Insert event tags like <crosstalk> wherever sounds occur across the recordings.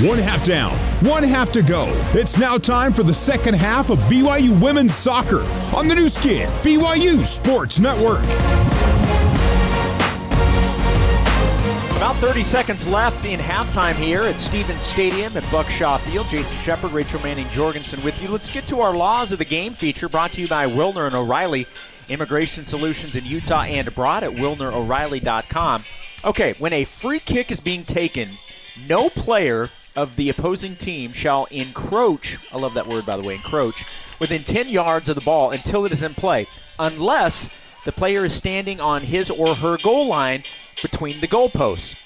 One half down, one half to go. It's now time for the second half of BYU Women's Soccer on the Nu Skin, BYU Sports Network. About 30 seconds left in halftime here at Stevens Stadium at Buck Shaw Field. Jason Shepard, Rachel Manning Jorgensen with you. Let's get to our Laws of the Game feature brought to you by Wilner and O'Reilly Immigration Solutions in Utah and abroad at WilnerO'Reilly.com. Okay, when a free kick is being taken, no player of the opposing team shall encroach, I love that word by the way, encroach, within 10 yards of the ball until it is in play, unless the player is standing on his or her goal line between the goalposts.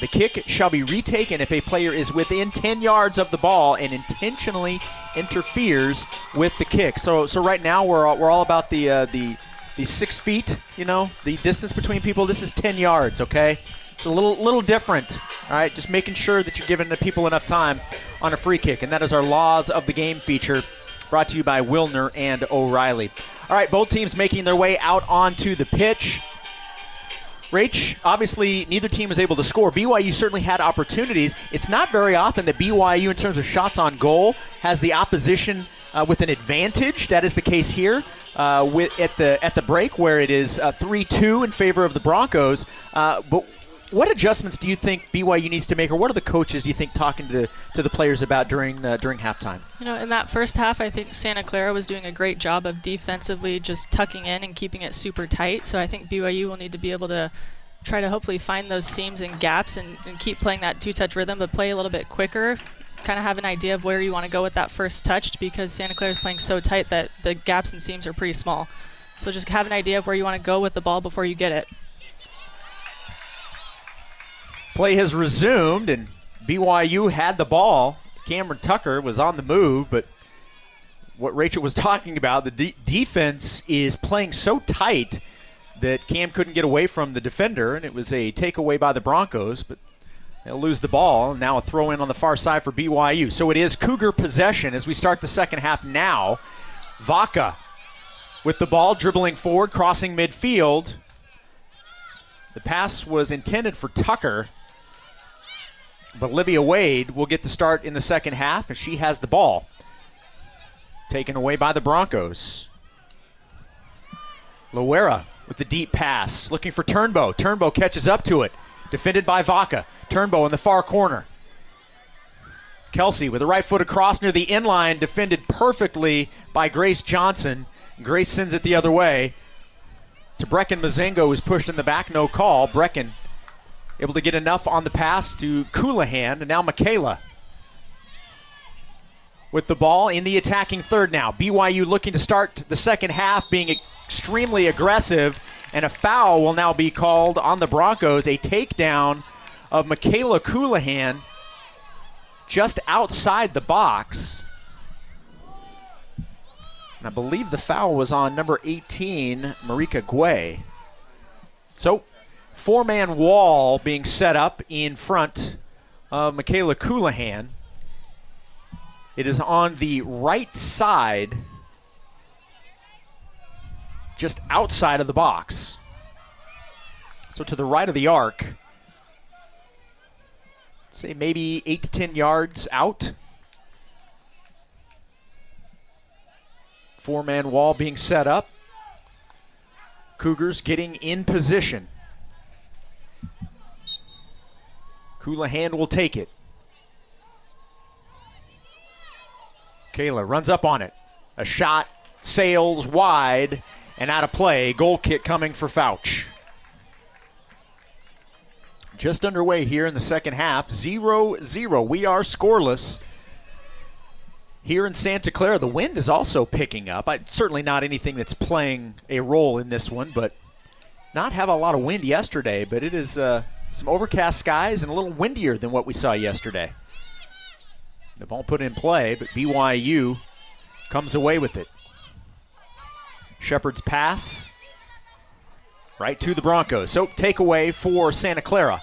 The kick shall be retaken if a player is within 10 yards of the ball and intentionally interferes with the kick. So, so right now we're all, we're all about the uh, the the six feet. You know, the distance between people. This is 10 yards. Okay, it's a little little different. All right, just making sure that you're giving the people enough time on a free kick, and that is our laws of the game feature, brought to you by Wilner and O'Reilly. All right, both teams making their way out onto the pitch. Rach, obviously, neither team was able to score. BYU certainly had opportunities. It's not very often that BYU, in terms of shots on goal, has the opposition uh, with an advantage. That is the case here uh, with, at the at the break, where it is uh, two in favor of the Broncos. Uh, but what adjustments do you think BYU needs to make, or what are the coaches do you think talking to to the players about during uh, during halftime? You know, in that first half, I think Santa Clara was doing a great job of defensively just tucking in and keeping it super tight. So I think BYU will need to be able to try to hopefully find those seams and gaps and, and keep playing that two-touch rhythm, but play a little bit quicker. Kind of have an idea of where you want to go with that first touch because Santa Clara is playing so tight that the gaps and seams are pretty small. So just have an idea of where you want to go with the ball before you get it. Play has resumed, and BYU had the ball. Cameron Tucker was on the move, but what Rachel was <laughs> talking about, the de- defense is playing so tight that Cam couldn't get away from the defender, and it was a takeaway by the Broncos, but they'll lose the ball. Now a throw in on the far side for BYU. So it is Cougar possession as we start the second half now. Vaca with the ball, dribbling forward, crossing midfield. The pass was intended for Tucker. But Olivia Wade will get the start in the second half, and she has the ball. Taken away by the Broncos. Loera with the deep pass, looking for Turnbow. Turnbow catches up to it. Defended by Vaca. Turnbow in the far corner. Kelsey with the right foot across near the inline, defended perfectly by Grace Johnson. Grace sends it the other way to Brecken Mozingo, who's pushed in the back, no call. Brecken able to get enough on the pass to Colohan, and now Michaela with the ball in the attacking third now. BYU looking to start the second half being extremely aggressive, and a foul will now be called on the Broncos. A takedown of Michaela Colohan just outside the box. And I believe the foul was on number 18, Marika Guay. So four man wall being set up in front of Michaela Colohan. It is on the right side, just outside of the box. So to the right of the arc, say maybe eight to ten yards out. Four man wall being set up. Cougars getting in position. Colohan will take it. Kayla runs up on it. A shot sails wide and out of play. Goal kick coming for Fouch. Just underway here in the second half. 0 0. We are scoreless here in Santa Clara. The wind is also picking up. I, certainly not anything that's playing a role in this one, but not have a lot of wind yesterday, but it is. Uh, some overcast skies and a little windier than what we saw yesterday. The ball put in play, but BYU comes away with it. Shepard's pass right to the Broncos. So takeaway for Santa Clara.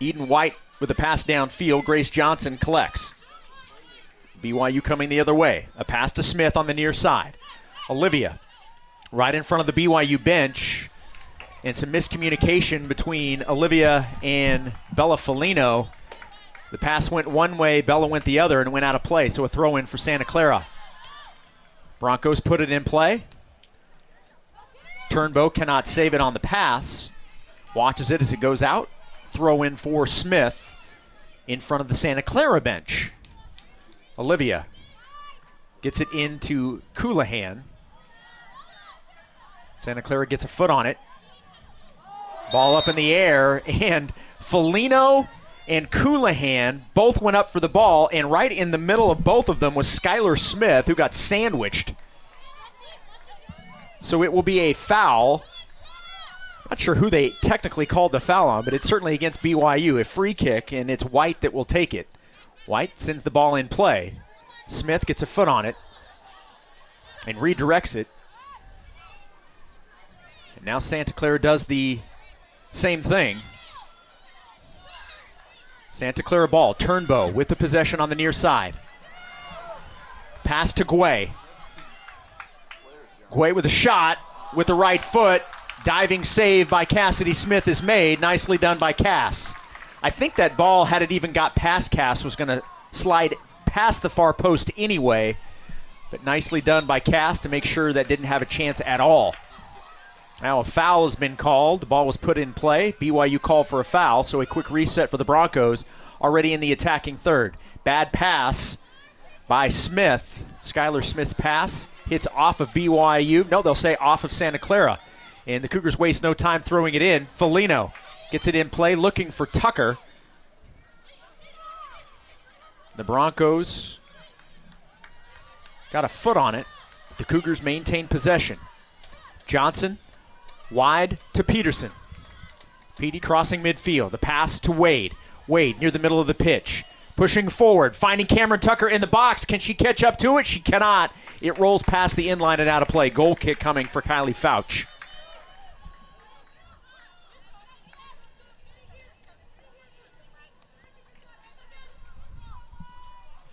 Eden White with a pass downfield. Grace Johnson collects. BYU coming the other way. A pass to Smith on the near side. Olivia right in front of the BYU bench and some miscommunication between Olivia and Bella Felino. The pass went one way, Bella went the other, and went out of play. So a throw in for Santa Clara. Broncos put it in play. Turnbow cannot save it on the pass. Watches it as it goes out. Throw in for Smith in front of the Santa Clara bench. Olivia gets it into Colohan. Santa Clara gets a foot on it. Ball up in the air, and Felino and Colohan both went up for the ball, and right in the middle of both of them was Skylar Smith, who got sandwiched. So it will be a foul. Not sure who they technically called the foul on, but it's certainly against BYU. A free kick, and it's White that will take it. White sends the ball in play. Smith gets a foot on it and redirects it. And now Santa Clara does the same thing. Santa Clara ball. Turnbow with the possession on the near side. Pass to Guay. Guay with a shot with the right foot. Diving save by Cassidy Smith is made. Nicely done by Cass. I think that ball, had it even got past Cass, was going to slide past the far post anyway. But nicely done by Cass to make sure that didn't have a chance at all. Now a foul has been called. The ball was put in play. BYU called for a foul, so a quick reset for the Broncos already in the attacking third. Bad pass by Smith. Skylar Smith's pass hits off of BYU. No, they'll say off of Santa Clara. And the Cougars waste no time throwing it in. Felino gets it in play, looking for Tucker. The Broncos got a foot on it. The Cougars maintain possession. Johnson wide to Peterson. Petey crossing midfield. The pass to Wade. Wade near the middle of the pitch. Pushing forward, finding Cameron Tucker in the box. Can she catch up to it? She cannot. It rolls past the inline and out of play. Goal kick coming for Kylie Fouch.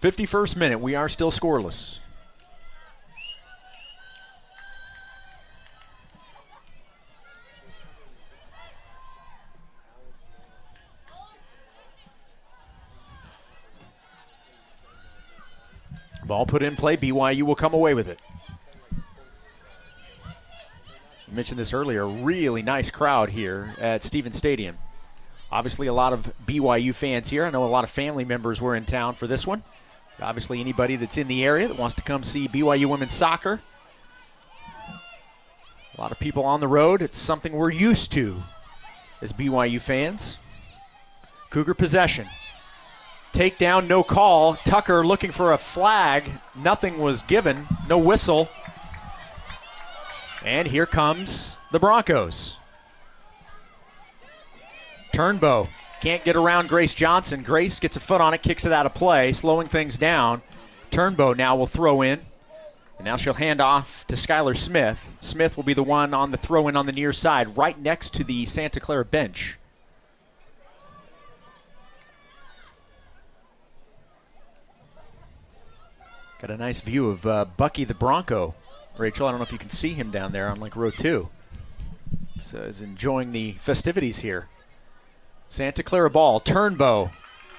51st minute, we are still scoreless. Ball put in play. BYU will come away with it. Mentioned this earlier. Really nice crowd here at Stevens Stadium. Obviously, a lot of BYU fans here. I know a lot of family members were in town for this one. Obviously, anybody that's in the area that wants to come see BYU women's soccer. A lot of people on the road. It's something we're used to as BYU fans. Cougar possession. Takedown, no call. Tucker looking for a flag. Nothing was given. No whistle. And here comes the Broncos. Turnbow can't get around Grace Johnson. Grace gets a foot on it, kicks it out of play, slowing things down. Turnbow now will throw in. And now she'll hand off to Skylar Smith. Smith will be the one on the throw in on the near side, right next to the Santa Clara bench. Got a nice view of uh, Bucky the Bronco. Rachel, I don't know if you can see him down there on like row two. So he's enjoying the festivities here. Santa Clara ball. Turnbow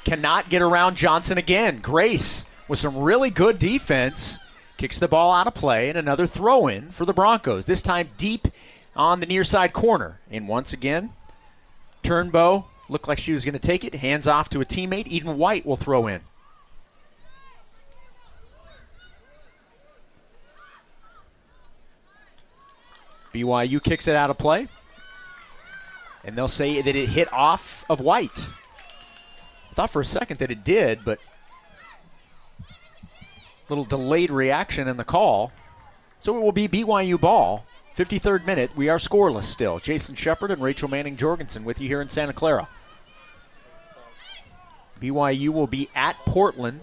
cannot get around Johnson again. Grace with some really good defense kicks the ball out of play and another throw in for the Broncos. This time deep on the near side corner. And once again, Turnbow looked like she was going to take it. Hands off to a teammate. Eden White will throw in. BYU kicks it out of play. And they'll say that it hit off of White. I thought for a second that it did, but little delayed reaction in the call. So it will be BYU ball. 53rd minute. We are scoreless still. Jason Shepard and Rachel Manning Jorgensen with you here in Santa Clara. BYU will be at Portland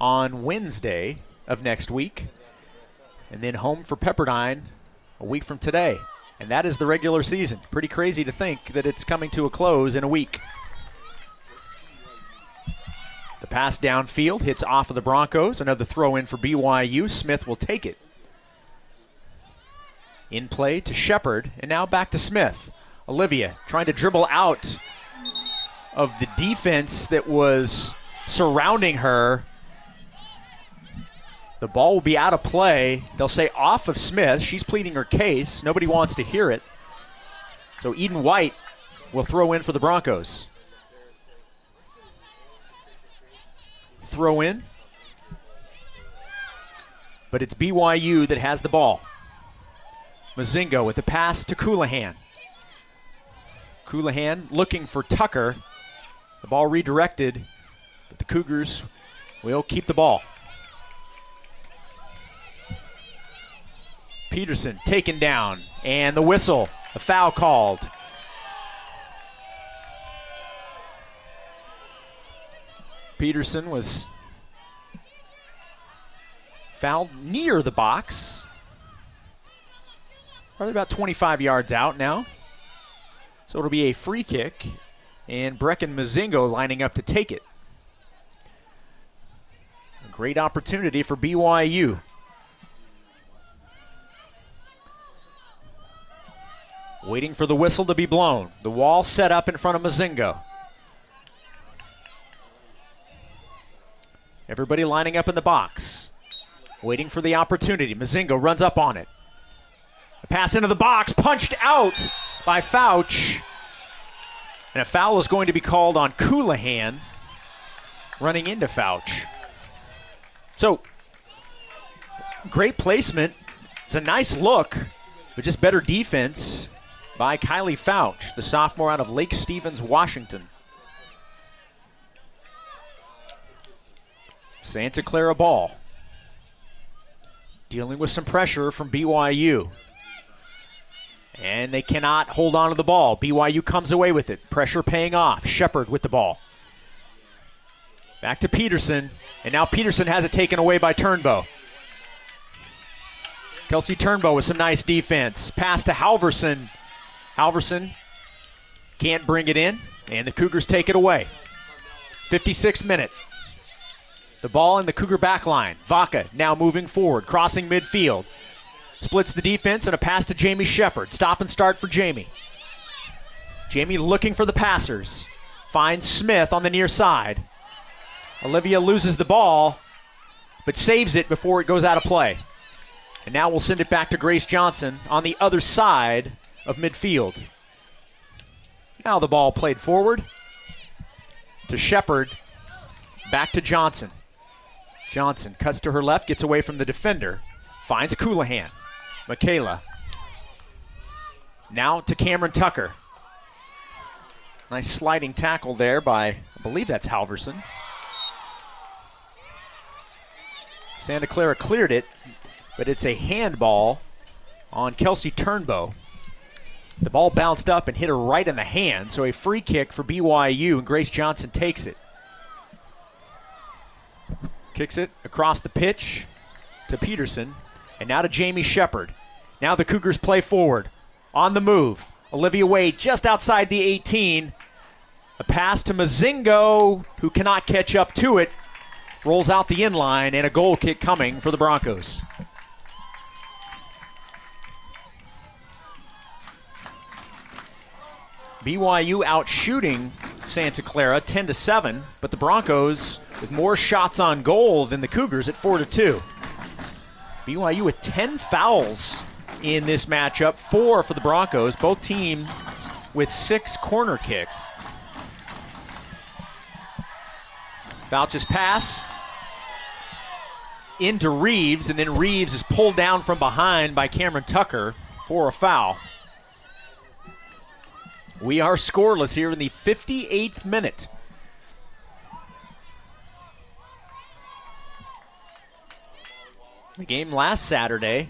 on Wednesday of next week, and then home for Pepperdine a week from today. And that is the regular season. Pretty crazy to think that it's coming to a close in a week. The pass downfield hits off of the Broncos. Another throw in for BYU. Smith will take it. In play to Shepard, and now back to Smith. Olivia trying to dribble out of the defense that was surrounding her. The ball will be out of play. They'll say off of Smith. She's pleading her case. Nobody wants to hear it. So Eden White will throw in for the Broncos. Throw in. But it's BYU that has the ball. Mozingo with a pass to Colohan. Colohan looking for Tucker. The ball redirected, but the Cougars will keep the ball. Peterson taken down, and the whistle, a foul called. Peterson was fouled near the box. Probably about 25 yards out now. So it'll be a free kick, and Brecken Mozingo lining up to take it. A great opportunity for BYU. Waiting for the whistle to be blown. The wall set up in front of Mozingo. Everybody lining up in the box. Waiting for the opportunity. Mozingo runs up on it. A pass into the box, punched out by Fouch. And a foul is going to be called on Colohan running into Fouch. So, great placement. It's a nice look, but just better defense by Kylie Fouch, the sophomore out of Lake Stevens, Washington. Santa Clara ball. Dealing with some pressure from BYU. And they cannot hold on to the ball. BYU comes away with it. Pressure paying off. Shepard with the ball. Back to Peterson. And now Peterson has it taken away by Turnbow. Kelsey Turnbow with some nice defense. Pass to Halverson. Halverson can't bring it in, and the Cougars take it away. 56 minute. The ball in the Cougar back line. Vaca now moving forward, crossing midfield. Splits the defense and a pass to Jamie Shepard. Stop and start for Jamie. Jamie looking for the passers. Finds Smith on the near side. Olivia loses the ball, but saves it before it goes out of play. And now we'll send it back to Grace Johnson on the other side of midfield. Now the ball played forward to Shepard. Back to Johnson. Johnson cuts to her left, gets away from the defender, finds Colohan. Michaela. Now to Cameron Tucker. Nice sliding tackle there by, I believe that's Halverson. Santa Clara cleared it, but it's a handball on Kelsey Turnbow. The ball bounced up and hit her right in the hand, so a free kick for BYU, and Grace Johnson takes it. Kicks it across the pitch to Peterson, and now to Jamie Shepard. Now the Cougars play forward. On the move. Olivia Wade just outside the 18. A pass to Mozingo, who cannot catch up to it. Rolls out the inline, and a goal kick coming for the Broncos. BYU out shooting Santa Clara 10 to 7, but the Broncos with more shots on goal than the Cougars at 4 to 2. BYU with 10 fouls in this matchup, four for the Broncos, both teams with six corner kicks. Fouch's pass into Reeves, and then Reeves is pulled down from behind by Cameron Tucker for a foul. We are scoreless here in the 58th minute. The game last Saturday,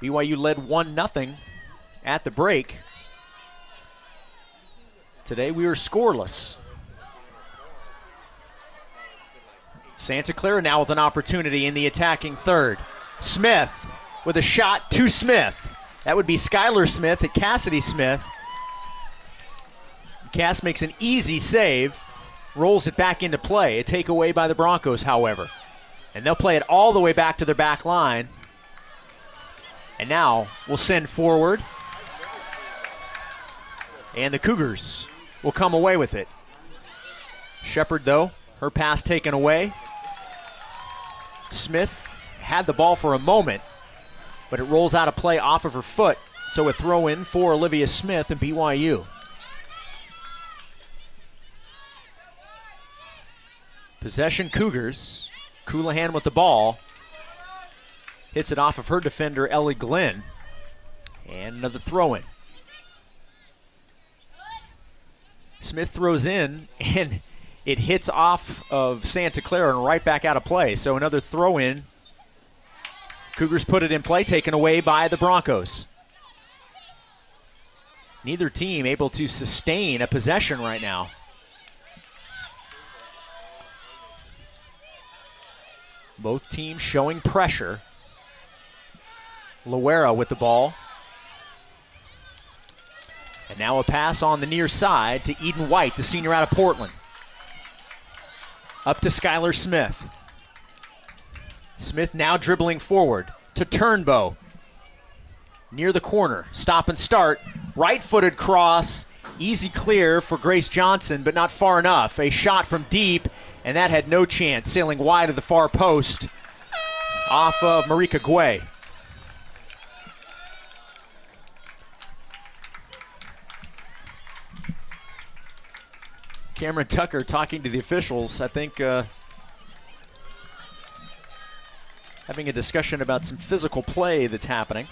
BYU led 1 0 at the break. Today we are scoreless. Santa Clara now with an opportunity in the attacking third. Smith with a shot to Smith. That would be Skylar Smith at Cassidy Smith. Cass makes an easy save, rolls it back into play. A takeaway by the Broncos, however. And they'll play it all the way back to their back line. And now we'll send forward And the Cougars will come away with it. Shepard, though, her pass taken away. Smith had the ball for a moment, but it rolls out of play off of her foot. So a throw in for Olivia Smith and BYU. Possession Cougars. Colohan with the ball. Hits it off of her defender, Ellie Glenn. And another throw in. Smith throws in, <laughs> and it hits off of Santa Clara and right back out of play. So another throw in. Cougars put it in play, taken away by the Broncos. Neither team able to sustain a possession right now. Both teams showing pressure. Loera with the ball. And now a pass on the near side to Eden White, the senior out of Portland. Up to Skylar Smith. Smith now dribbling forward to Turnbow. Near the corner. Stop and start. Right footed cross. Easy clear for Grace Johnson, but not far enough. A shot from deep, and that had no chance. Sailing wide of the far post off of Marika Guay. Cameron Tucker talking to the officials. I think uh, having a discussion about some physical play that's happening.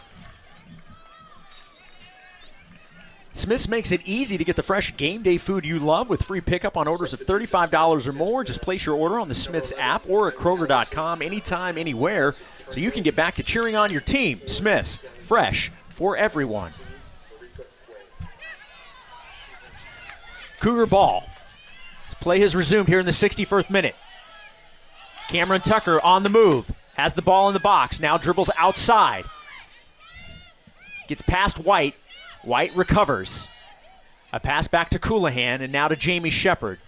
Smith's makes it easy to get the fresh game day food you love with free pickup on orders of $35 or more. Just place your order on the Smith's app or at Kroger.com anytime, anywhere, so you can get back to cheering on your team. Smith's, fresh for everyone. Cougar ball. Play has resumed here in the 61st minute. Cameron Tucker on the move. Has the ball in the box. Now dribbles outside. Gets past White. White recovers. A pass back to Colohan and now to Jamie Shepard.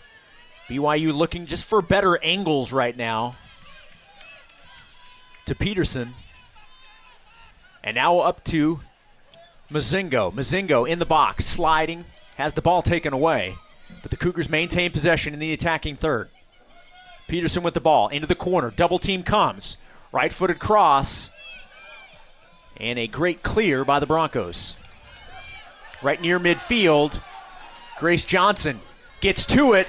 BYU looking just for better angles right now. To Peterson. And now up to Mozingo. Mozingo in the box, sliding, has the ball taken away. But the Cougars maintain possession in the attacking third. Peterson with the ball into the corner. Double team comes. Right footed cross. And a great clear by the Broncos. Right near midfield. Grace Johnson gets to it.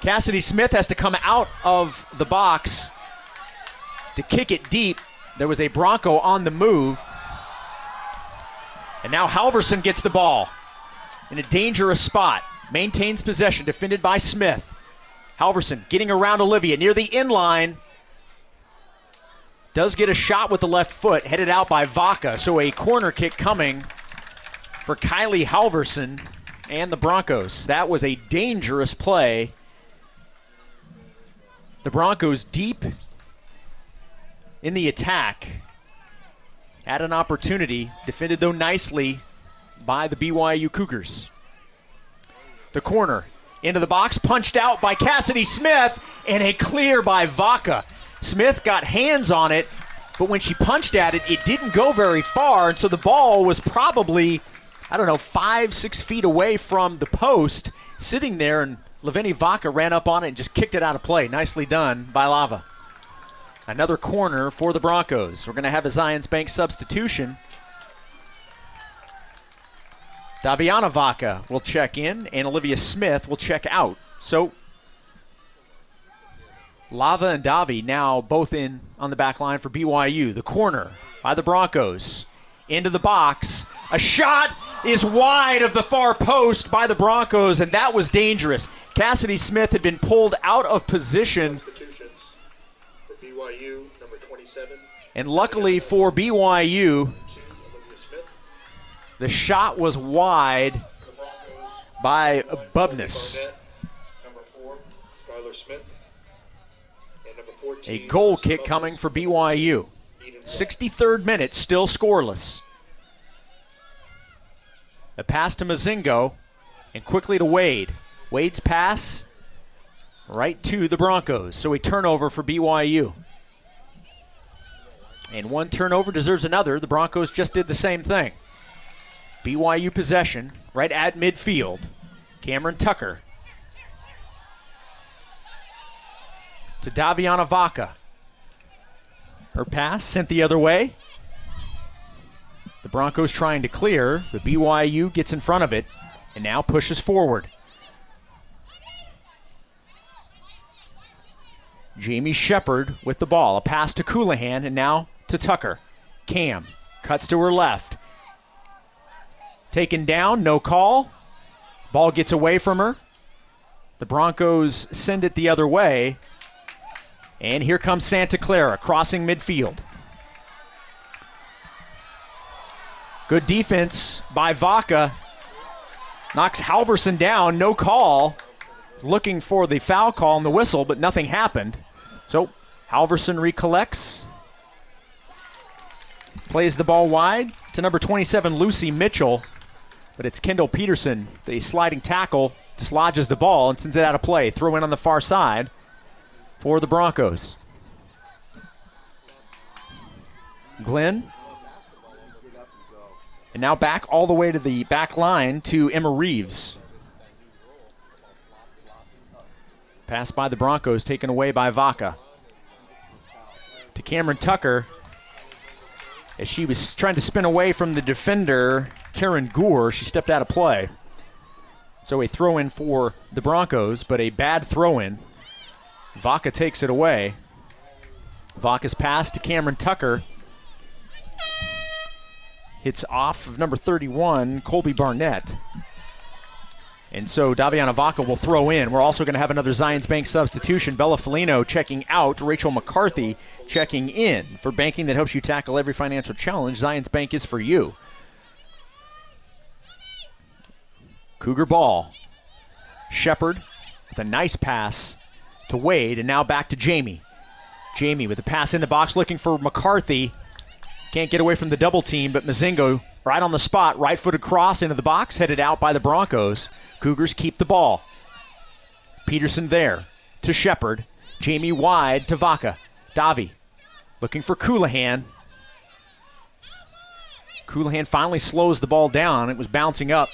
Cassidy Smith has to come out of the box to kick it deep. There was a Bronco on the move. And now Halverson gets the ball in a dangerous spot. Maintains possession, defended by Smith. Halverson getting around Olivia near the inline. Does get a shot with the left foot, headed out by Vaca. So a corner kick coming for Kylie Halverson and the Broncos. That was a dangerous play. The Broncos deep in the attack. Had an opportunity, defended though nicely by the BYU Cougars. The corner into the box, punched out by Cassidy Smith, and a clear by Vaca. Smith got hands on it, but when she punched at it, it didn't go very far, and so the ball was probably, I don't know, five, six feet away from the post, sitting there, and Laveni Vaca ran up on it and just kicked it out of play. Nicely done by Lava. Another corner for the Broncos. We're going to have a Zions Bank substitution. Daviana Vaca will check in, and Olivia Smith will check out. So Lava and Davi now both in on the back line for BYU. The corner by the Broncos. Into the box. A shot is wide of the far post by the Broncos, and that was dangerous. Cassidy Smith had been pulled out of position. And luckily for BYU, the shot was wide by Bubness. A goal kick coming for BYU. 63rd minute, still scoreless. A pass to Mozingo and quickly to Wade. Wade's pass right to the Broncos. So a turnover for BYU. And one turnover deserves another. The Broncos just did the same thing. BYU possession right at midfield. Cameron Tucker to Daviana Vaca. Her pass sent the other way. The Broncos trying to clear, but BYU gets in front of it and now pushes forward. Jamie Shepard with the ball. A pass to Colohan and now to Tucker. Cam cuts to her left. Taken down, no call. Ball gets away from her. The Broncos send it the other way. And here comes Santa Clara crossing midfield. Good defense by Vaca. Knocks Halverson down, no call. Looking for the foul call and the whistle, but nothing happened. So Halverson recollects. Plays the ball wide to number 27, Lucy Mitchell. But it's Kendall Peterson, the sliding tackle, dislodges the ball and sends it out of play. Throw in on the far side for the Broncos. Glenn. And now back all the way to the back line to Emma Reeves. Pass by the Broncos, taken away by Vaca. To Cameron Tucker. As she was trying to spin away from the defender, Karen Gore, she stepped out of play. So a throw in for the Broncos, but a bad throw in. Vaca takes it away. Vaca's pass to Cameron Tucker. Hits off of number 31, Colby Barnett. And so Daviana Vaca will throw in. We're also going to have another Zions Bank substitution. Bella Felino checking out. Rachel McCarthy checking in. For banking that helps you tackle every financial challenge, Zions Bank is for you. Cougar ball. Shepard with a nice pass to Wade, and now back to Jamie. Jamie with a pass in the box looking for McCarthy. Can't get away from the double team, but Mozingo right on the spot, right footed cross into the box, headed out by the Broncos. Cougars keep the ball. Peterson there to Shepard. Jamie wide to Vaca. Davi looking for Colohan. Colohan finally slows the ball down. It was bouncing up.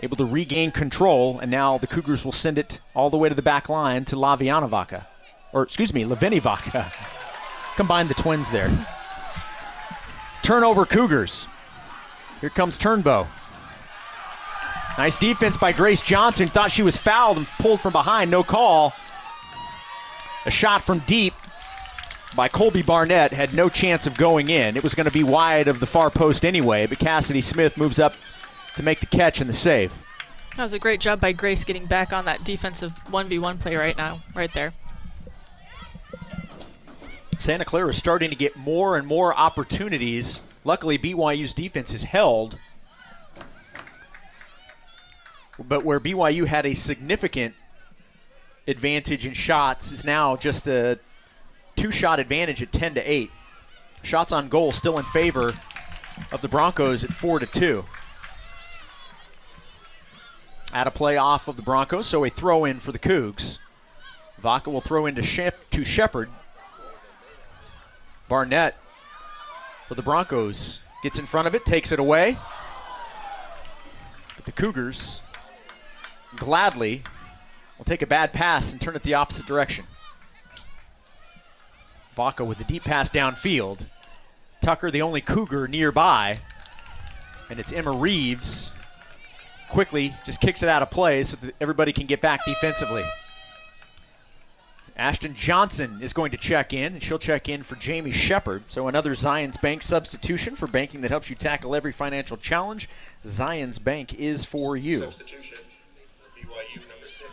Able to regain control, and now the Cougars will send it all the way to the back line to Laviana Vaca. Or, excuse me, Lavini Vaca. <laughs> Combine the twins there. Turnover Cougars. Here comes Turnbow. Nice defense by Grace Johnson. Thought she was fouled and pulled from behind. No call. A shot from deep by Colby Barnett had no chance of going in. It was going to be wide of the far post anyway, but Cassidy Smith moves up to make the catch and the save. That was a great job by Grace getting back on that defensive 1v1 play right now, right there. Santa Clara is starting to get more and more opportunities. Luckily, BYU's defense is held but where BYU had a significant advantage in shots is now just a two-shot advantage at 10 to 8. Shots on goal still in favor of the Broncos at 4 to 2. At a play off of the Broncos, so a throw in for the Cougs. Vaca will throw into Shep- to Shepard. Barnett for the Broncos gets in front of it, takes it away. But the Cougars gladly will take a bad pass and turn it the opposite direction. Vaca with a deep pass downfield. Tucker, the only Cougar nearby. And it's Emma Reeves. Quickly just kicks it out of play so that everybody can get back defensively. Ashton Johnson is going to check in, and she'll check in for Jamie Shepard. So another Zions Bank substitution for banking that helps you tackle every financial challenge. Zions Bank is for you. Substitution. BYU number six,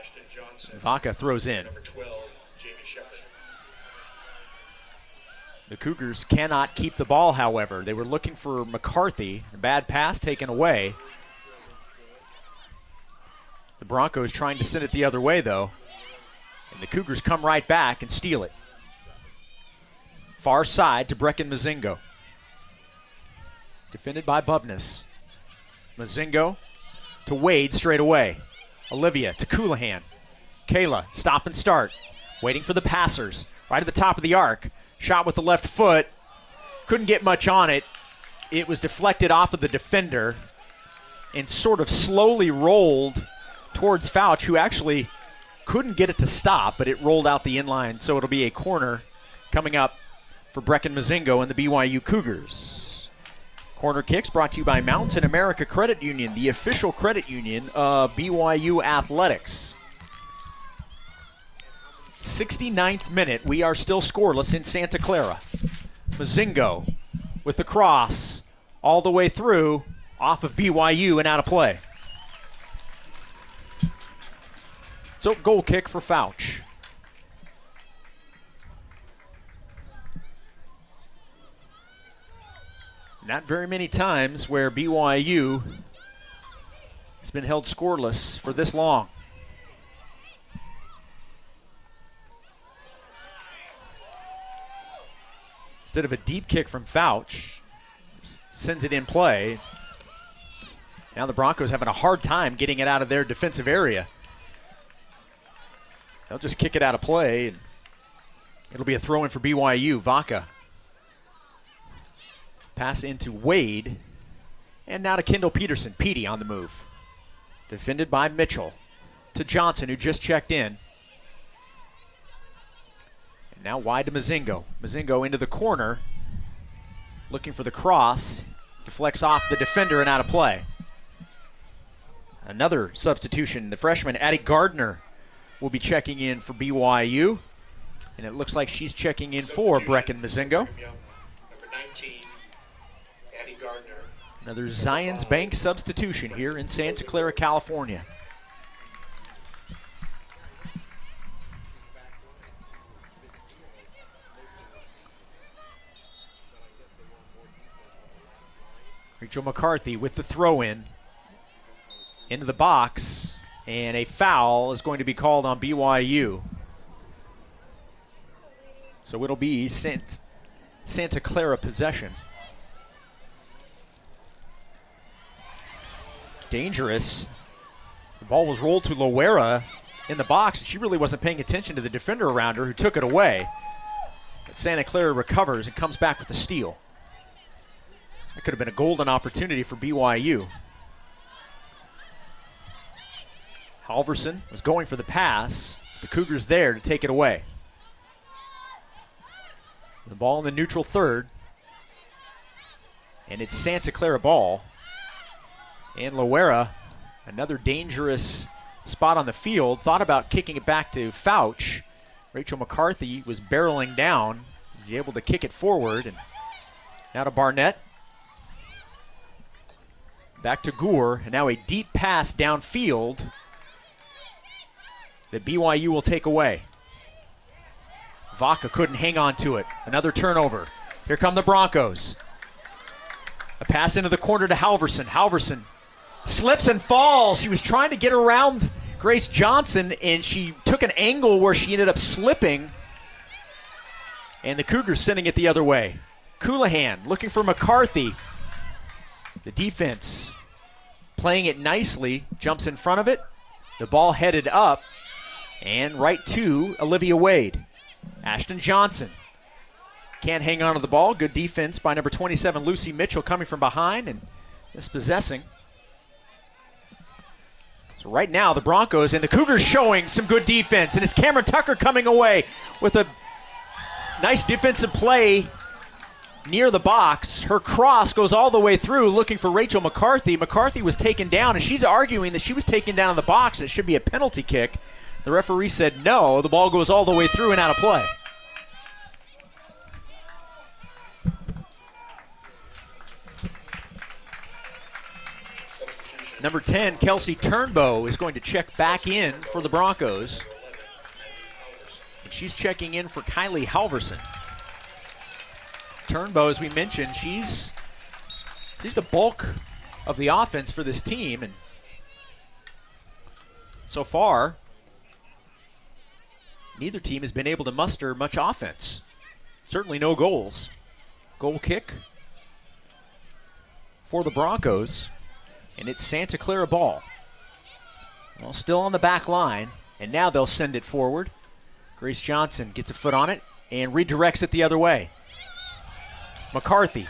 Ashton Johnson. Vaca throws in. Number 12, Jamie Shepard. The Cougars cannot keep the ball, however. They were looking for McCarthy. A bad pass taken away. The Broncos trying to send it the other way, though. And the Cougars come right back and steal it. Far side to Brecken Mozingo. Defended by Bubness. Mozingo to Wade straight away. Olivia to Colohan. Kayla, stop and start. Waiting for the passers. Right at the top of the arc. Shot with the left foot. Couldn't get much on it. It was deflected off of the defender. and sort of slowly rolled towards Fouch, who actually couldn't get it to stop, but it rolled out the inline. So it'll be a corner coming up for Brecken Mozingo and the BYU Cougars. Corner kicks brought to you by Mountain America Credit Union, the official credit union of BYU Athletics. 69th minute, we are still scoreless in Santa Clara. Mozingo with the cross all the way through off of BYU and out of play. So, goal kick for Fouch. Not very many times where BYU has been held scoreless for this long. Instead of a deep kick from Fouch, sends it in play. Now the Broncos having a hard time getting it out of their defensive area. They'll just kick it out of play. And it'll be a throw in for BYU. Vaca. Pass into Wade. And now to Kendall Peterson. Petey on the move. Defended by Mitchell. To Johnson, who just checked in. And now wide to Mozingo. Mozingo into the corner. Looking for the cross. Deflects off the defender and out of play. Another substitution. The freshman, Addie Gardner, will be checking in for BYU. And it looks like she's checking in for Brecken Mozingo. Number 19, Addie Gardner. Another Zions Bank substitution here in Santa Clara, California. Rachel McCarthy with the throw in into the box, and a foul is going to be called on BYU. So it'll be Santa Clara possession. Dangerous. The ball was rolled to Loera in the box, and she really wasn't paying attention to the defender around her who took it away. But Santa Clara recovers and comes back with the steal. That could have been a golden opportunity for BYU. Halverson was going for the pass. The Cougars there to take it away. The ball in the neutral third. And it's Santa Clara ball. And Loera, another dangerous spot on the field, thought about kicking it back to Fouch. Rachel McCarthy was barreling down. Was able to kick it forward. And now to Barnett. Back to Gore, and now a deep pass downfield that BYU will take away. Vaca couldn't hang on to it. Another turnover. Here come the Broncos. A pass into the corner to Halverson. Halverson slips and falls. She was trying to get around Grace Johnson, and she took an angle where she ended up slipping. And the Cougars sending it the other way. Colohan looking for McCarthy. The defense playing it nicely, jumps in front of it. The ball headed up and right to Olivia Wade. Ashton Johnson can't hang on to the ball. Good defense by number 27, Lucy Mitchell, coming from behind and dispossessing. So right now, the Broncos and the Cougars showing some good defense, and it's Cameron Tucker coming away with a nice defensive play near the box. Her cross goes all the way through looking for Rachel McCarthy. McCarthy was taken down, and she's arguing that she was taken down in the box. It should be a penalty kick. The referee said no. The ball goes all the way through and out of play. Number 10, Kelsey Turnbow, is going to check back in for the Broncos. And she's checking in for Kylie Halverson. Turnbow, as we mentioned, she's she's the bulk of the offense for this team, and so far, neither team has been able to muster much offense. Certainly no goals. Goal kick for the Broncos, and it's Santa Clara ball. Well, still on the back line, and now they'll send it forward. Grace Johnson gets a foot on it and redirects it the other way. McCarthy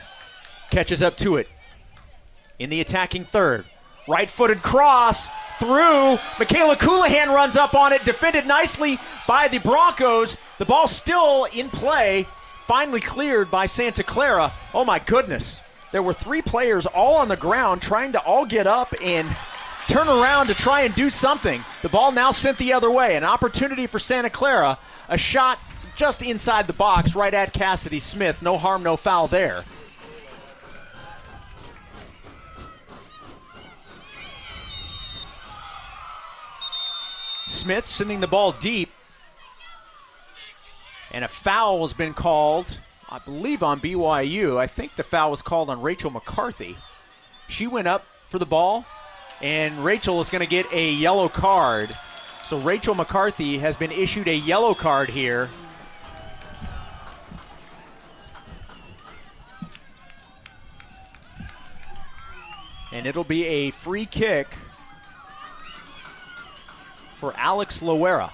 catches up to it in the attacking third. Right footed cross through. Michaela Colohan runs up on it, defended nicely by the Broncos. The ball still in play, finally cleared by Santa Clara. Oh my goodness. There were three players all on the ground trying to all get up and turn around to try and do something. The ball now sent the other way. An opportunity for Santa Clara. A shot just inside the box, right at Cassidy Smith. No harm, no foul there. Smith sending the ball deep. And a foul has been called, I believe, on BYU. I think the foul was called on Rachel McCarthy. She went up for the ball, and Rachel is going to get a yellow card. So Rachel McCarthy has been issued a yellow card here. And it'll be a free kick for Alex Loera.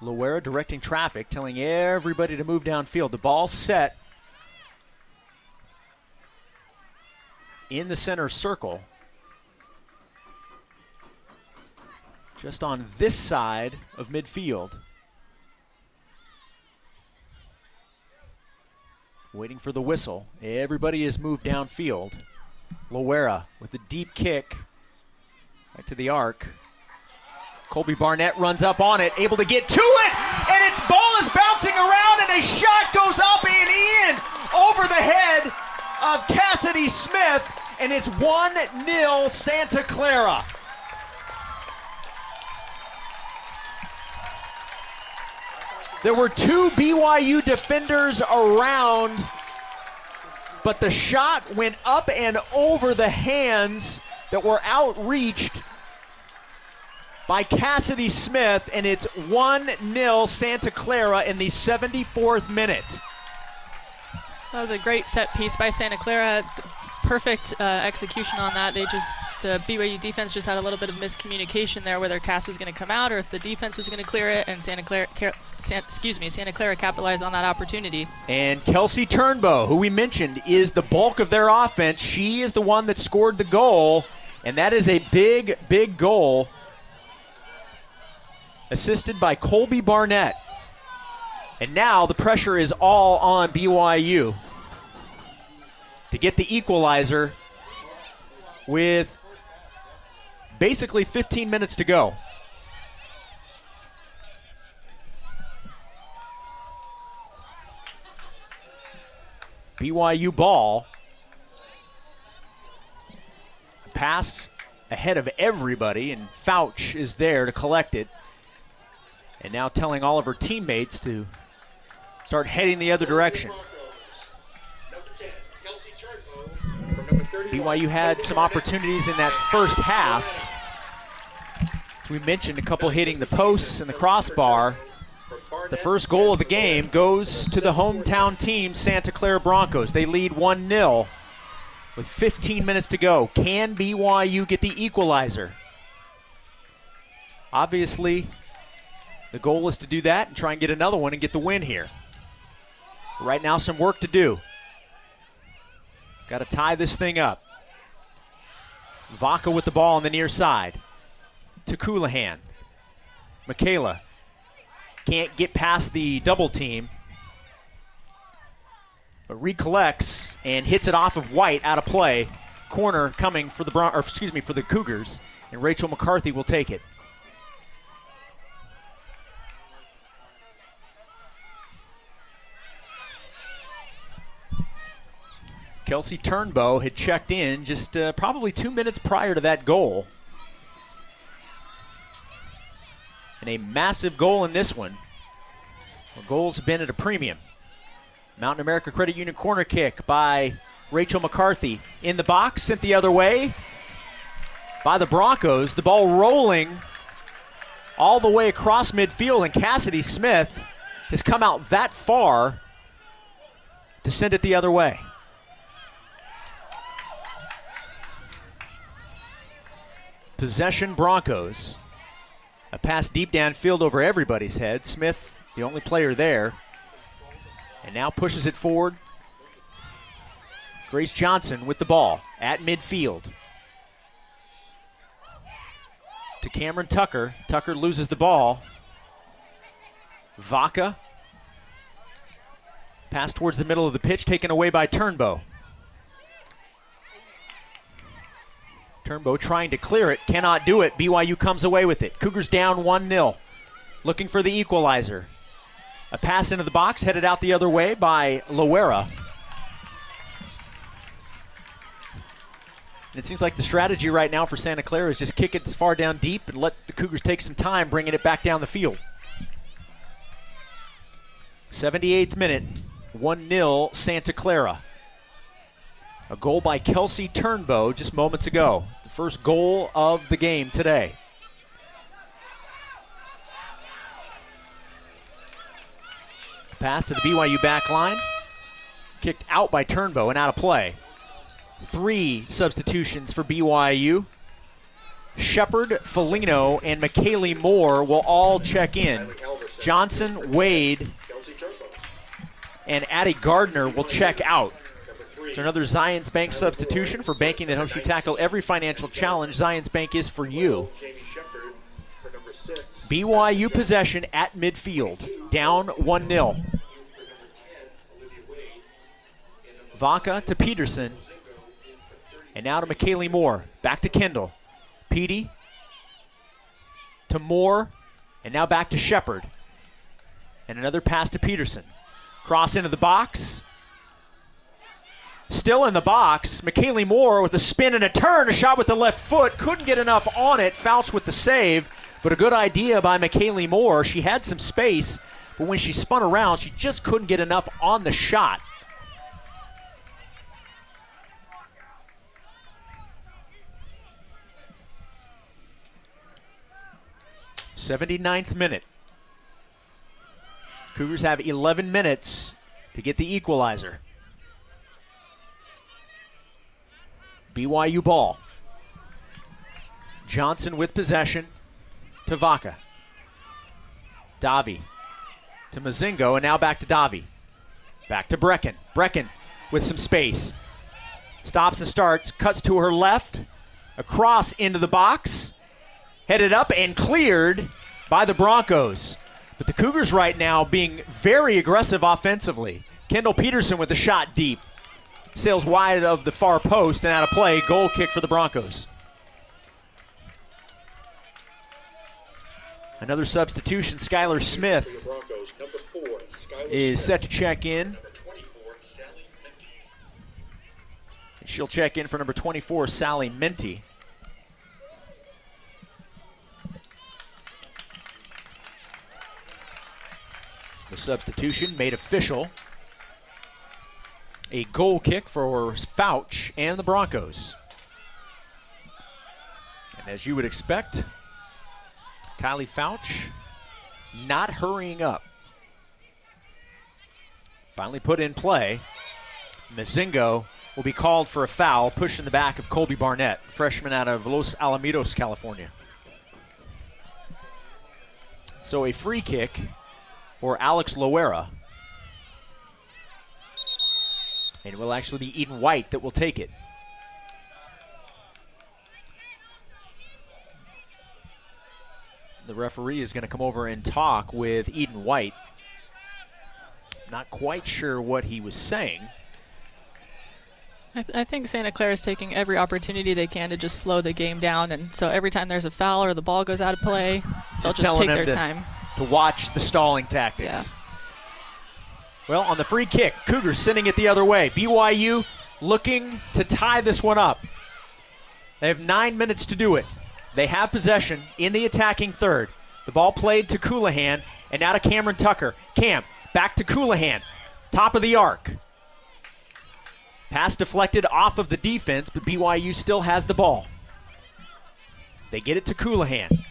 Loera directing traffic, telling everybody to move downfield. The ball set in the center circle. Just on this side of midfield. Waiting for the whistle. Everybody has moved downfield. Loera with a deep kick right to the arc. Colby Barnett runs up on it, able to get to it, and its ball is bouncing around, and a shot goes up and in over the head of Cassidy Smith, and it's 1 0 Santa Clara. There were two BYU defenders around but the shot went up and over the hands that were outreached by Cassidy Smith, and it's 1 0 Santa Clara in the 74th minute. That was a great set piece by Santa Clara perfect uh, execution on that. They just the BYU defense just had a little bit of miscommunication there, whether Cass was going to come out or if the defense was going to clear it, and Santa Clara, San, excuse me, Santa Clara capitalized on that opportunity. And Kelsey Turnbow, who we mentioned, is the bulk of their offense. She is the one that scored the goal, and that is a big, big goal. Assisted by Colby Barnett. And now the pressure is all on BYU to get the equalizer with basically 15 minutes to go. BYU ball. Pass ahead of everybody, and Fouch is there to collect it. And now telling all of her teammates to start heading the other direction. BYU had some opportunities in that first half. As we mentioned, a couple hitting the posts and the crossbar. The first goal of the game goes to the hometown team, Santa Clara Broncos. They lead 1 0 with 15 minutes to go. Can BYU get the equalizer? Obviously, the goal is to do that and try and get another one and get the win here. Right now, some work to do. Got to tie this thing up. Vaca with the ball on the near side. To Colohan. Michaela can't get past the double team. But recollects and hits it off of White out of play. Corner coming for the Bron- or excuse me for the Cougars, and Rachel McCarthy will take it. Kelsey Turnbow had checked in just uh, probably two minutes prior to that goal. And a massive goal in this one. Goals have been at a premium. Mountain America Credit Union corner kick by Rachel McCarthy in the box, sent the other way by the Broncos. The ball rolling all the way across midfield, and Cassidy Smith has come out that far to send it the other way. Possession Broncos. A pass deep downfield over everybody's head. Smith, the only player there. And now pushes it forward Grace Johnson with the ball at midfield. To Cameron Tucker. Tucker loses the ball. Vaca. Pass towards the middle of the pitch, taken away by Turnbow. Turnbow trying to clear it, cannot do it. BYU comes away with it. Cougars down 1 0. Looking for the equalizer. A pass into the box, headed out the other way by Loera. It seems like the strategy right now for Santa Clara is just kick it as far down deep and let the Cougars take some time bringing it back down the field. 78th minute, 1 0 Santa Clara. A goal by Kelsey Turnbow just moments ago. It's the first goal of the game today. Pass to the BYU back line. Kicked out by Turnbow and out of play. Three substitutions for BYU. Shepard, Felino, and McKaylee Moore will all check in. Johnson, Wade, and Addie Gardner will check out. So another Zions Bank substitution for banking that helps you tackle every financial challenge. Zions Bank is for you. BYU possession at midfield, down 1 0. Vaca to Peterson. And now to McKaylee Moore. Back to Kendall. Petey to Moore. And now back to Shepard. And another pass to Peterson. Cross into the box. Still in the box. McKaylee Moore with a spin and a turn. A shot with the left foot. Couldn't get enough on it. Fouch with the save. But a good idea by McKaylee Moore. She had some space, but when she spun around, she just couldn't get enough on the shot. Seventy-ninth minute. Cougars have 11 minutes to get the equalizer. BYU ball. Johnson with possession to Vaca. Davi to Mozingo, and now back to Davi. Back to Brecken. Brecken with some space. Stops and starts, cuts to her left, across into the box, headed up and cleared by the Broncos. But the Cougars right now being very aggressive offensively. Kendall Peterson with the shot deep. Sails wide of the far post and out of play. Goal kick for the Broncos. Another substitution, Skylar Smith is set to check in. She'll check in for number 24, Sally Minty. The substitution made official. A goal kick for Fouch and the Broncos. And as you would expect, Kylie Fouch not hurrying up. Finally put in play. Mozingo will be called for a foul, pushing the back of Colby Barnett, freshman out of Los Alamitos, California. So a free kick for Alex Loera. And it will actually be Eden White that will take it. The referee is going to come over and talk with Eden White. Not quite sure what he was saying. I, th- I, think Santa Clara is taking every opportunity they can to just slow the game down, and so every time there's a foul or the ball goes out of play, they'll just, just take their to, time to watch the stalling tactics. Yeah. Well, on the free kick, Cougars sending it the other way. BYU looking to tie this one up. They have nine minutes to do it. They have possession in the attacking third. The ball played to Colohan and now to Cameron Tucker. Cam back to Colohan. Top of the arc. Pass deflected off of the defense, but BYU still has the ball. They get it to Colohan.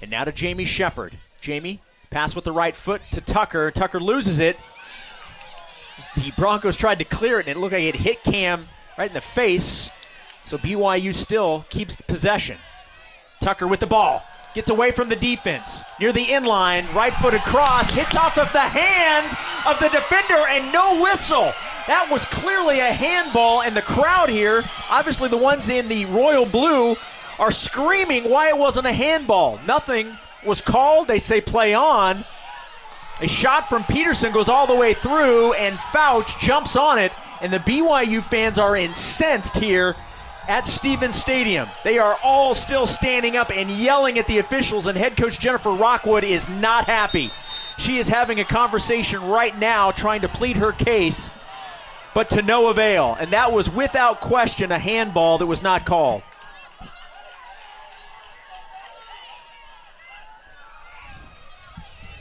And now to Jamie Shepard. Jamie, pass with the right foot to Tucker. Tucker loses it. The Broncos tried to clear it, and it looked like it hit Cam right in the face. So BYU still keeps the possession. Tucker with the ball. Gets away from the defense. Near the end inline, right footed cross, hits off of the hand of the defender, and no whistle. That was clearly a handball, and the crowd here, obviously the ones in the royal blue, are screaming why it wasn't a handball. Nothing was called. They say play on. A shot from Peterson goes all the way through, and Fouch jumps on it, and the BYU fans are incensed here at Stevens Stadium. They are all still standing up and yelling at the officials, and head coach Jennifer Rockwood is not happy. She is having a conversation right now trying to plead her case, but to no avail. And that was without question a handball that was not called.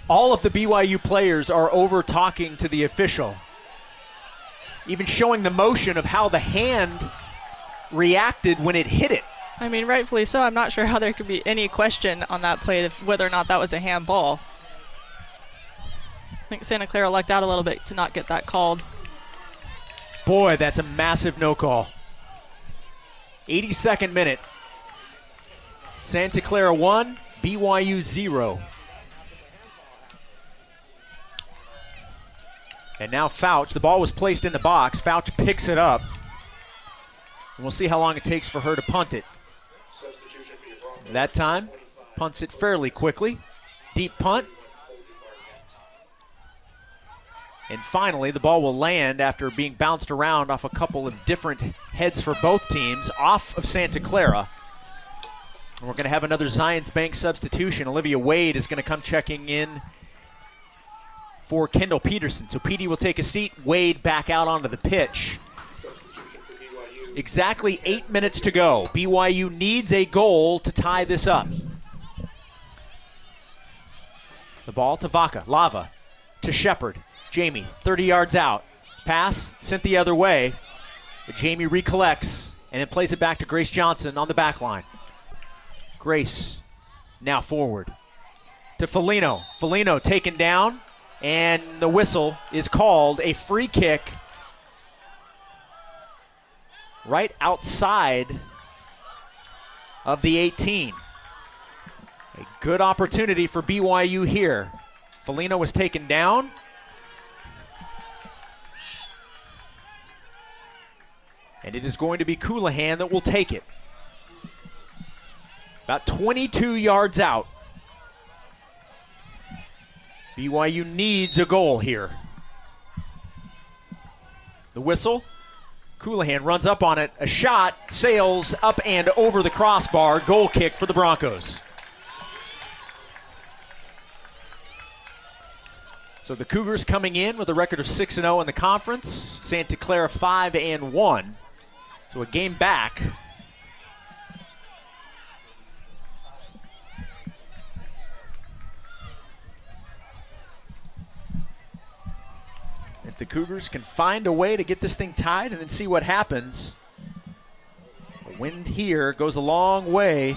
All of the BYU players are over talking to the official, even showing the motion of how the hand reacted when it hit it. I mean, rightfully so. I'm not sure how there could be any question on that play whether or not that was a handball. I think Santa Clara lucked out a little bit to not get that called. Boy, that's a massive no call. 82nd minute. Santa Clara 1, BYU 0. And now Fouch. The ball was placed in the box. Fouch picks it up. And we'll see how long it takes for her to punt it. That time, punts it fairly quickly. Deep punt. And finally, the ball will land after being bounced around off a couple of different heads for both teams off of Santa Clara. And we're going to have another Zions Bank substitution. Olivia Wade is going to come checking in for Kendall Peterson. So Petey will take a seat. Wade back out onto the pitch. Exactly eight minutes to go. BYU needs a goal to tie this up. The ball to Vaca. Lava to Shepard. Jamie, 30 yards out. Pass sent the other way. But Jamie recollects and then plays it back to Grace Johnson on the back line. Grace now forward to Felino. Felino taken down, and the whistle is called a free kick right outside of the 18. A good opportunity for BYU here. Felino was taken down. And it is going to be Colohan that will take it. About 22 yards out. BYU needs a goal here. The whistle. Colohan runs up on it. A shot sails up and over the crossbar. Goal kick for the Broncos. So the Cougars coming in with a record of 6 0 in the conference. Santa Clara 5 and 1. So a game back. If the Cougars can find a way to get this thing tied and then see what happens, a win here goes a long way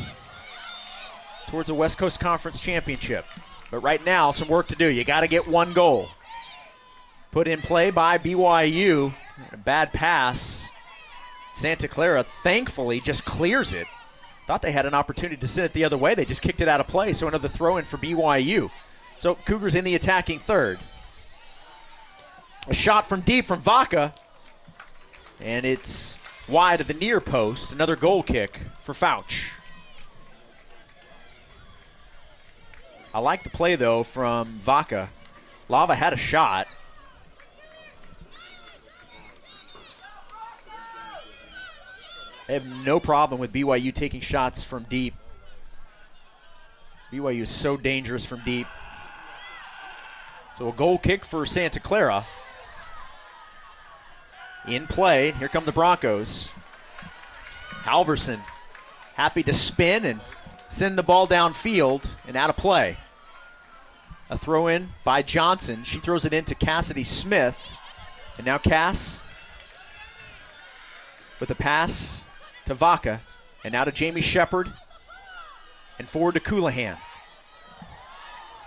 towards a West Coast Conference championship. But right now, some work to do. You got to get one goal. Put in play by BYU. A bad pass. Santa Clara thankfully just clears it. Thought they had an opportunity to send it the other way. They just kicked it out of play. So another throw in for BYU. So Cougars in the attacking third. A shot from deep from Vaca. And it's wide of the near post. Another goal kick for Fouch. I like the play, though, from Vaca. Lava had a shot. I have no problem with BYU taking shots from deep. BYU is so dangerous from deep. So a goal kick for Santa Clara. In play. Here come the Broncos. Halverson happy to spin and send the ball downfield and out of play. A throw in by Johnson. She throws it into Cassidy Smith. And now Cass with a pass to Vaca. And now to Jamie Shepard. And forward to Colohan.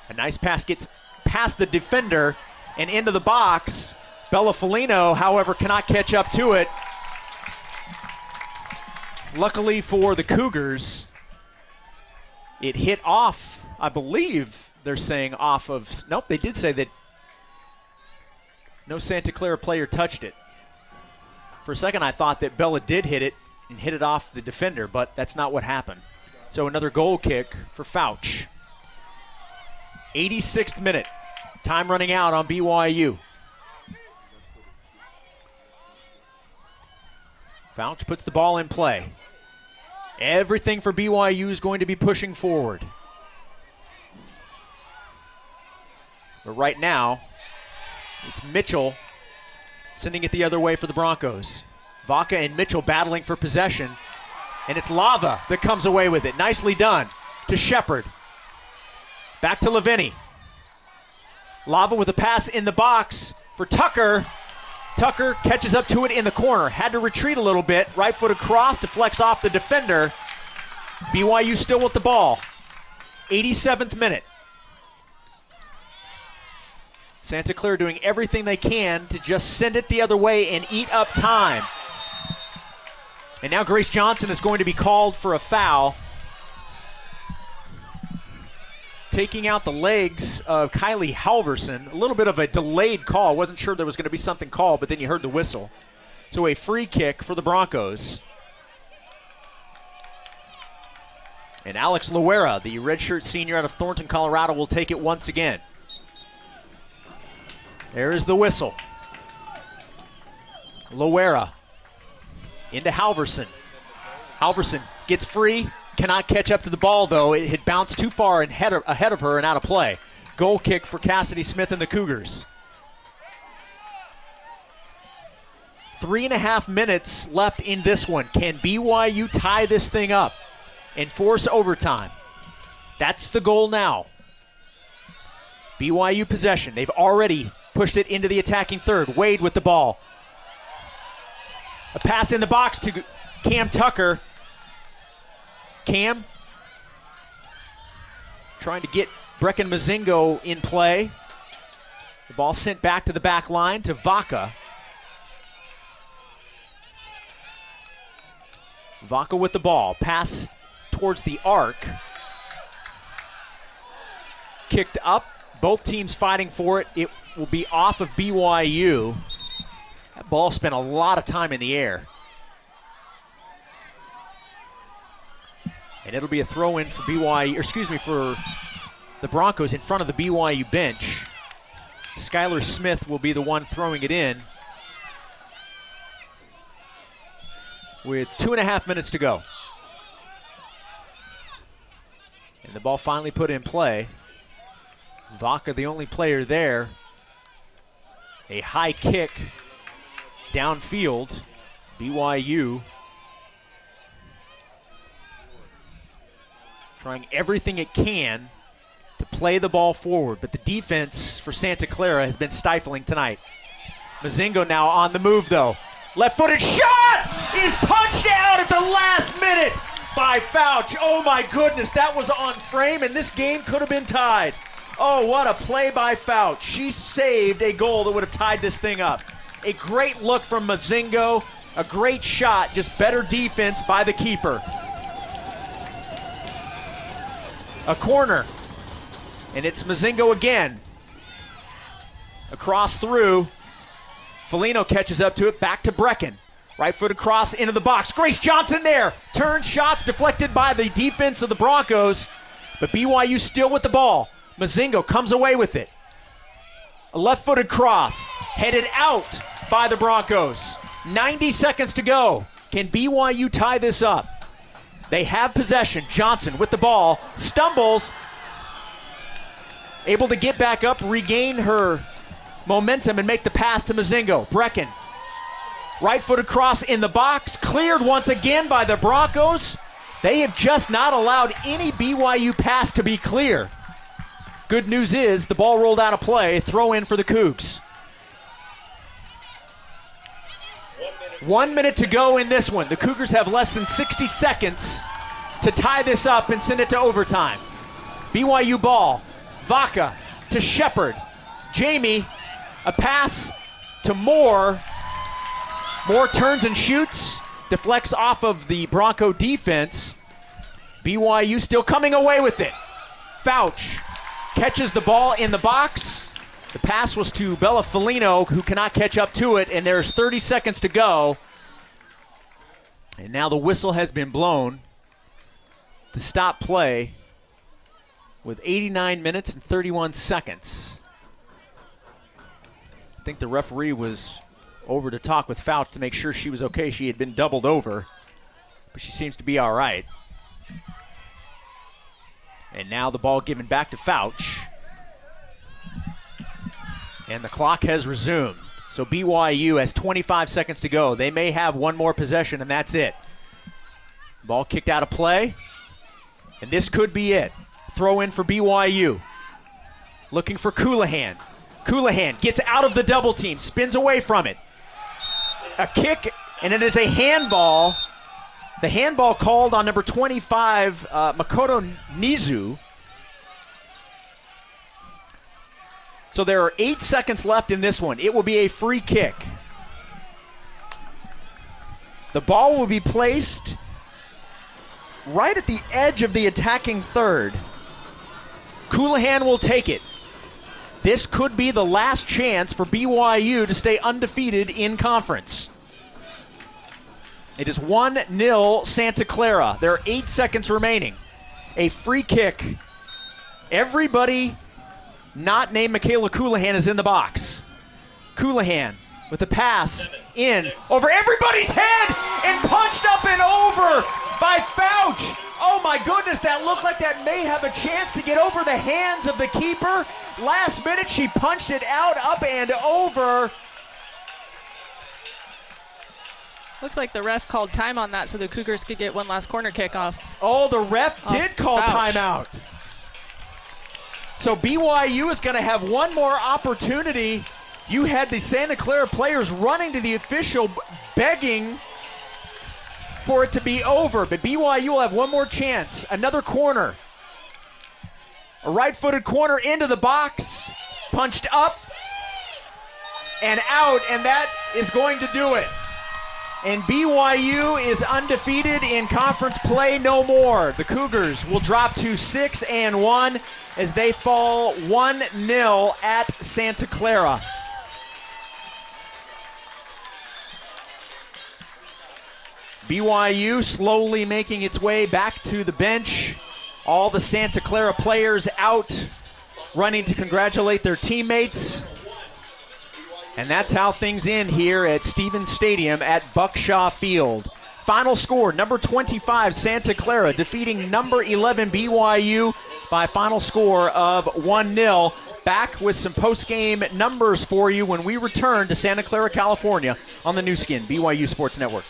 A nice pass gets past the defender and into the box. Bella Felino, however, cannot catch up to it. Luckily for the Cougars, it hit off, I believe they're saying off of. Nope, they did say that no Santa Clara player touched it. For a second, I thought that Bella did hit it and hit it off the defender, but that's not what happened. So another goal kick for Fouch. 86th minute. Time running out on BYU. Fouch puts the ball in play. Everything for BYU is going to be pushing forward. But right now, it's Mitchell sending it the other way for the Broncos. Vaca and Mitchell battling for possession. And it's Lava that comes away with it. Nicely done to Shepard. Back to Lavini. Lava with a pass in the box for Tucker. Tucker catches up to it in the corner. Had to retreat a little bit. Right foot across, deflects off the defender. BYU still with the ball. 87th minute. Santa Clara doing everything they can to just send it the other way and eat up time. And now Grace Johnson is going to be called for a foul. Taking out the legs of Kylie Halverson. A little bit of a delayed call. Wasn't sure there was going to be something called, but then you heard the whistle. So a free kick for the Broncos. And Alex Loera, the redshirt senior out of Thornton, Colorado, will take it once again. There is the whistle. Loera into Halverson. Halverson gets free, cannot catch up to the ball though. It had bounced too far and head ahead of her and out of play. Goal kick for Cassidy Smith and the Cougars. Three and a half minutes left in this one. Can BYU tie this thing up and force overtime? That's the goal now. BYU possession. They've already pushed it into the attacking third. Wade with the ball. A pass in the box to Cam Tucker. Cam trying to get Brecken Mozingo in play. The ball sent back to the back line to Vaca. Vaca with the ball. Pass towards the arc. Kicked up. Both teams fighting for it. It will be off of BYU. That ball spent a lot of time in the air. And it'll be a throw in for BYU, or excuse me, for the Broncos in front of the BYU bench. Skylar Smith will be the one throwing it in with two and a half minutes to go. And the ball finally put in play. Vaca, the only player there. A high kick downfield. BYU trying everything it can to play the ball forward, but the defense for Santa Clara has been stifling tonight. Mozingo now on the move though. Left footed shot is punched out at the last minute by Fouch. Oh my goodness, that was on frame, and this game could have been tied. Oh, what a play by Fouch. She saved a goal that would have tied this thing up. A great look from Mozingo, a great shot, just better defense by the keeper. A corner, and it's Mozingo again. Across through. Felino catches up to it, back to Brecken. Right foot across into the box. Grace Johnson there. Turn shots deflected by the defense of the Broncos, but BYU still with the ball. Mozingo comes away with it. A left footed cross headed out by the Broncos. 90 seconds to go. Can BYU tie this up? They have possession. Johnson with the ball stumbles, able to get back up, regain her momentum, and make the pass to Mozingo. Brecken. Right foot across in the box, cleared once again by the Broncos. They have just not allowed any BYU pass to be clear. Good news is the ball rolled out of play. Throw in for the Cougs. One minute to go in this one. The Cougars have less than 60 seconds to tie this up and send it to overtime. BYU ball. Vaca to Shepard. Jamie, a pass to Moore. Moore turns and shoots, deflects off of the Bronco defense. BYU still coming away with it. Fouch catches the ball in the box. The pass was to Bella Felino, who cannot catch up to it, and there's 30 seconds to go. And now the whistle has been blown to stop play with 89 minutes and 31 seconds. I think the referee was over to talk with Fouch to make sure she was okay. She had been doubled over, but she seems to be all right. And now the ball given back to Fouch. And the clock has resumed. So BYU has 25 seconds to go. They may have one more possession, and that's it. Ball kicked out of play. And this could be it. Throw in for BYU. Looking for Colohan. Colohan gets out of the double team, spins away from it. A kick, and it is a handball. The handball called on number 25, uh, Makoto Nizu. So there are eight seconds left in this one. It will be a free kick. The ball will be placed right at the edge of the attacking third. Colohan will take it. This could be the last chance for BYU to stay undefeated in conference. It is 1 0 Santa Clara. There are eight seconds remaining. A free kick. Everybody not named Michaela Colohan is in the box. Colohan with a pass in over everybody's head and punched up and over by Fouch. Oh my goodness, that looked like that may have a chance to get over the hands of the keeper. Last minute, she punched it out, up and over. Looks like the ref called time on that so the Cougars could get one last corner kick off. Oh, the ref Oh, did call Fouch. timeout. So BYU is going to have one more opportunity. You had the Santa Clara players running to the official, begging for it to be over. But BYU will have one more chance. Another corner. A right footed corner into the box, punched up and out, and that is going to do it. And BYU is undefeated in conference play no more. The Cougars will drop to 6 and 1 as they fall 1 0 at Santa Clara. BYU slowly making its way back to the bench. All the Santa Clara players out running to congratulate their teammates. And that's how things end here at Stevens Stadium at Buck Shaw Field. Final score number 25, Santa Clara defeating number 11, BYU by final score of 1 0. Back with some post game numbers for you when we return to Santa Clara, California on the Nu Skin, BYU Sports Network.